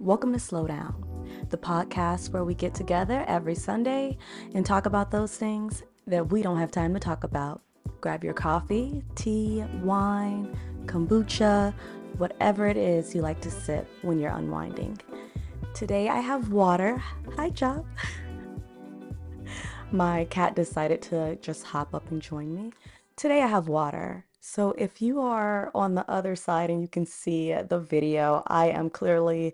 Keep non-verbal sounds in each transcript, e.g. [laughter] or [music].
Welcome to Slow Down, the podcast where we get together every Sunday and talk about those things that we don't have time to talk about. Grab your coffee, tea, wine, kombucha, whatever it is you like to sip when you're unwinding. Today I have water. Hi, Job. [laughs] My cat decided to just hop up and join me. Today I have water. So if you are on the other side and you can see the video, I am clearly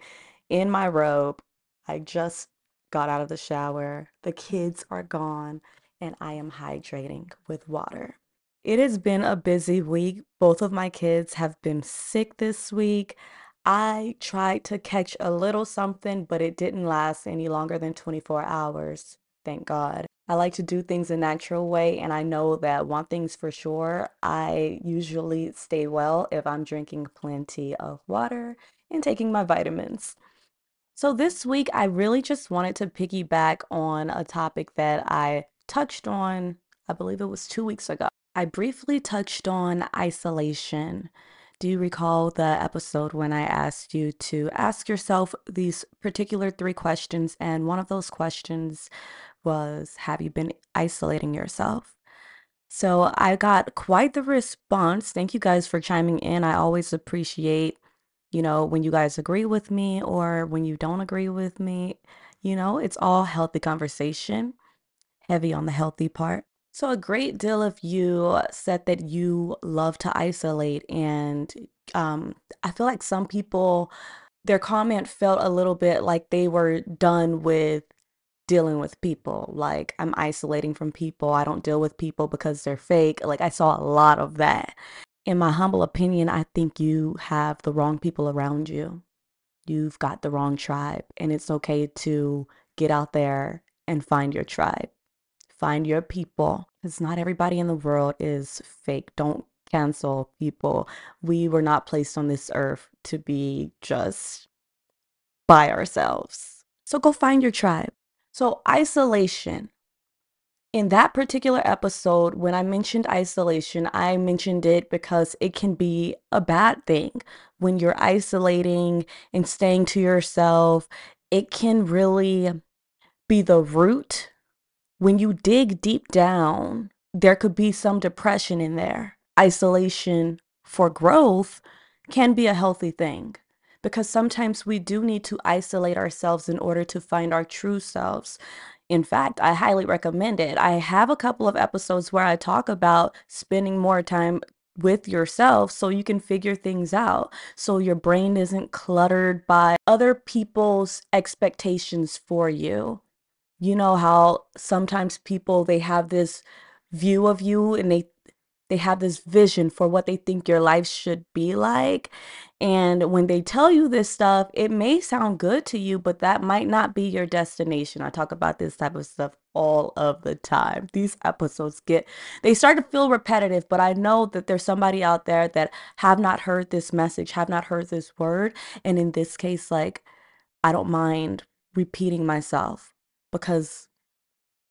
in my robe. I just got out of the shower. The kids are gone and I am hydrating with water. It has been a busy week. Both of my kids have been sick this week. I tried to catch a little something, but it didn't last any longer than 24 hours. Thank God. I like to do things a natural way, and I know that one thing's for sure I usually stay well if I'm drinking plenty of water and taking my vitamins. So, this week, I really just wanted to piggyback on a topic that I touched on, I believe it was two weeks ago. I briefly touched on isolation. Do you recall the episode when I asked you to ask yourself these particular three questions? And one of those questions was Have you been isolating yourself? So I got quite the response. Thank you guys for chiming in. I always appreciate, you know, when you guys agree with me or when you don't agree with me. You know, it's all healthy conversation, heavy on the healthy part. So, a great deal of you said that you love to isolate, and um, I feel like some people, their comment felt a little bit like they were done with dealing with people. Like, I'm isolating from people. I don't deal with people because they're fake. Like, I saw a lot of that. In my humble opinion, I think you have the wrong people around you. You've got the wrong tribe, and it's okay to get out there and find your tribe. Find your people, because not everybody in the world is fake. Don't cancel people. We were not placed on this earth to be just by ourselves. So go find your tribe. So, isolation. In that particular episode, when I mentioned isolation, I mentioned it because it can be a bad thing. When you're isolating and staying to yourself, it can really be the root. When you dig deep down, there could be some depression in there. Isolation for growth can be a healthy thing because sometimes we do need to isolate ourselves in order to find our true selves. In fact, I highly recommend it. I have a couple of episodes where I talk about spending more time with yourself so you can figure things out. So your brain isn't cluttered by other people's expectations for you. You know how sometimes people they have this view of you and they they have this vision for what they think your life should be like. And when they tell you this stuff, it may sound good to you, but that might not be your destination. I talk about this type of stuff all of the time. These episodes get they start to feel repetitive, but I know that there's somebody out there that have not heard this message, have not heard this word, and in this case like I don't mind repeating myself because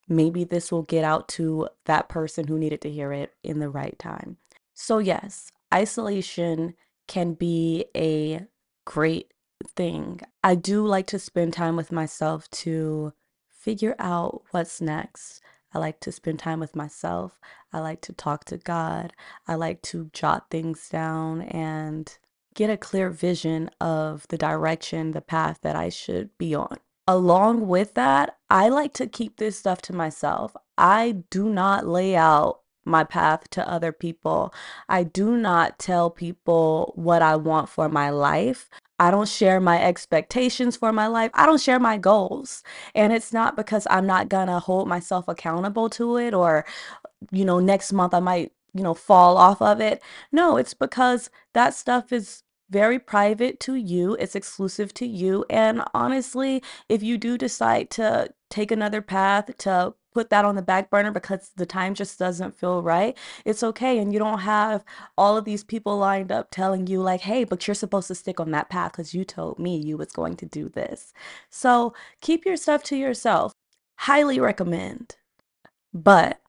maybe this will get out to that person who needed to hear it in the right time. So, yes, isolation can be a great thing. I do like to spend time with myself to figure out what's next. I like to spend time with myself. I like to talk to God. I like to jot things down and get a clear vision of the direction, the path that I should be on along with that, I like to keep this stuff to myself. I do not lay out my path to other people. I do not tell people what I want for my life. I don't share my expectations for my life. I don't share my goals. And it's not because I'm not going to hold myself accountable to it or, you know, next month I might, you know, fall off of it. No, it's because that stuff is very private to you. It's exclusive to you. And honestly, if you do decide to take another path to put that on the back burner because the time just doesn't feel right, it's okay. And you don't have all of these people lined up telling you, like, hey, but you're supposed to stick on that path because you told me you was going to do this. So keep your stuff to yourself. Highly recommend. But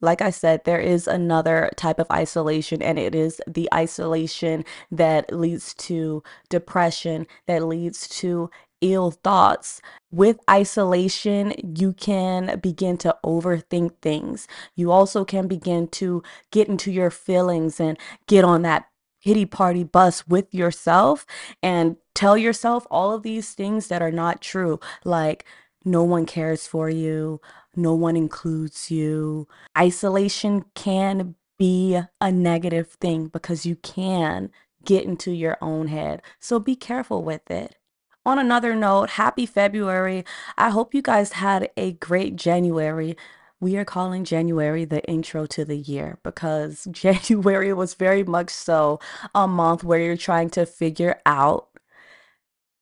like I said, there is another type of isolation, and it is the isolation that leads to depression, that leads to ill thoughts. With isolation, you can begin to overthink things. You also can begin to get into your feelings and get on that pity party bus with yourself and tell yourself all of these things that are not true, like no one cares for you, no one includes you. Isolation can be a negative thing because you can get into your own head. So be careful with it. On another note, happy February. I hope you guys had a great January. We are calling January the intro to the year because [laughs] January was very much so a month where you're trying to figure out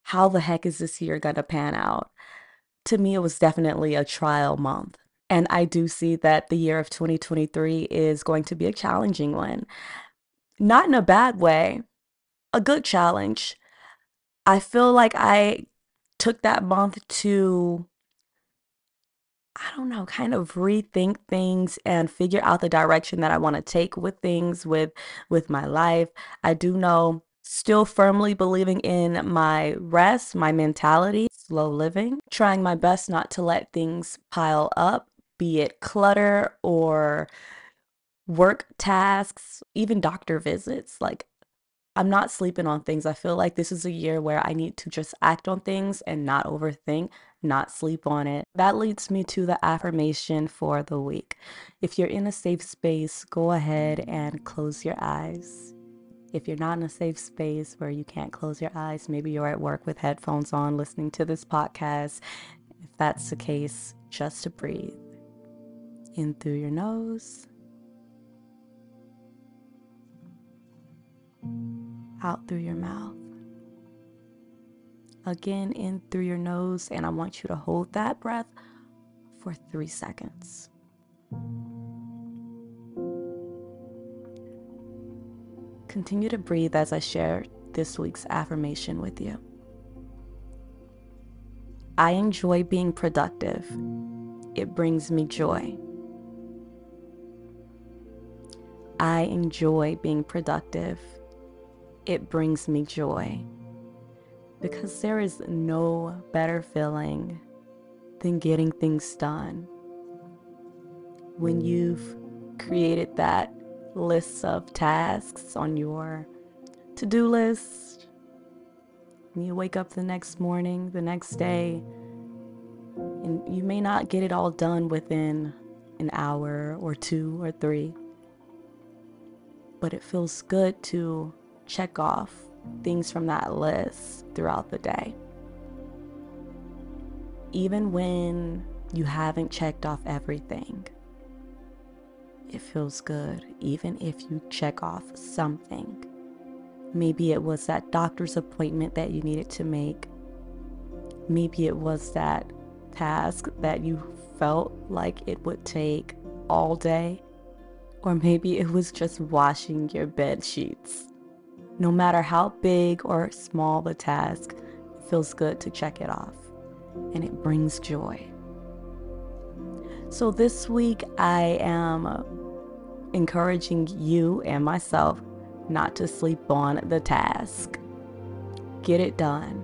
how the heck is this year going to pan out. To me, it was definitely a trial month. And I do see that the year of 2023 is going to be a challenging one. Not in a bad way, a good challenge. I feel like I took that month to I don't know, kind of rethink things and figure out the direction that I want to take with things with with my life. I do know still firmly believing in my rest, my mentality, slow living, trying my best not to let things pile up, be it clutter or work tasks, even doctor visits. Like I'm not sleeping on things. I feel like this is a year where I need to just act on things and not overthink, not sleep on it. That leads me to the affirmation for the week. If you're in a safe space, go ahead and close your eyes. If you're not in a safe space where you can't close your eyes, maybe you're at work with headphones on listening to this podcast. If that's the case, just to breathe in through your nose out through your mouth. Again, in through your nose, and I want you to hold that breath for three seconds. Continue to breathe as I share this week's affirmation with you. I enjoy being productive. It brings me joy. I enjoy being productive it brings me joy because there is no better feeling than getting things done. When you've created that list of tasks on your to do list, and you wake up the next morning, the next day, and you may not get it all done within an hour or two or three, but it feels good to check off things from that list throughout the day. Even when you haven't checked off everything, it feels good, even if you check off something. Maybe it was that doctor's appointment that you needed to make. Maybe it was that task that you felt like it would take all day. Or maybe it was just washing your bed sheets. No matter how big or small the task, it feels good to check it off and it brings joy. So this week, I am encouraging you and myself not to sleep on the task. Get it done.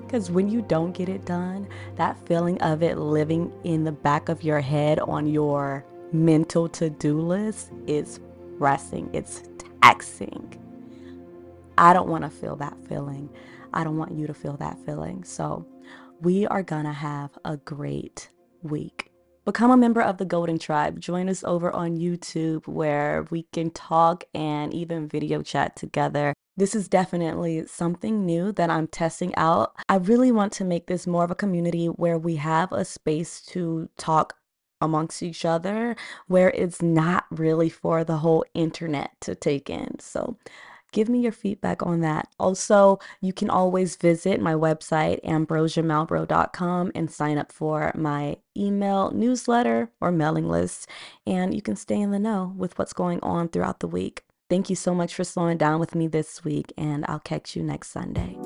Because when you don't get it done, that feeling of it living in the back of your head on your mental to do list is pressing, it's taxing. I don't want to feel that feeling. I don't want you to feel that feeling. So, we are going to have a great week. Become a member of the Goldn Tribe. Join us over on YouTube where we can talk and even video chat together. This is definitely something new that I'm testing out. I really want to make this more of a community where we have a space to talk amongst each other, where it's not really for the whole internet to take in. So give me your feedback on that. Also, you can always visit my website, ambrosiamalbrough.com, and sign up for my email newsletter or mailing list. And you can stay in the know with what's going on throughout the week. Thank you so much for slowing down with me this week, and I'll catch you next Sunday.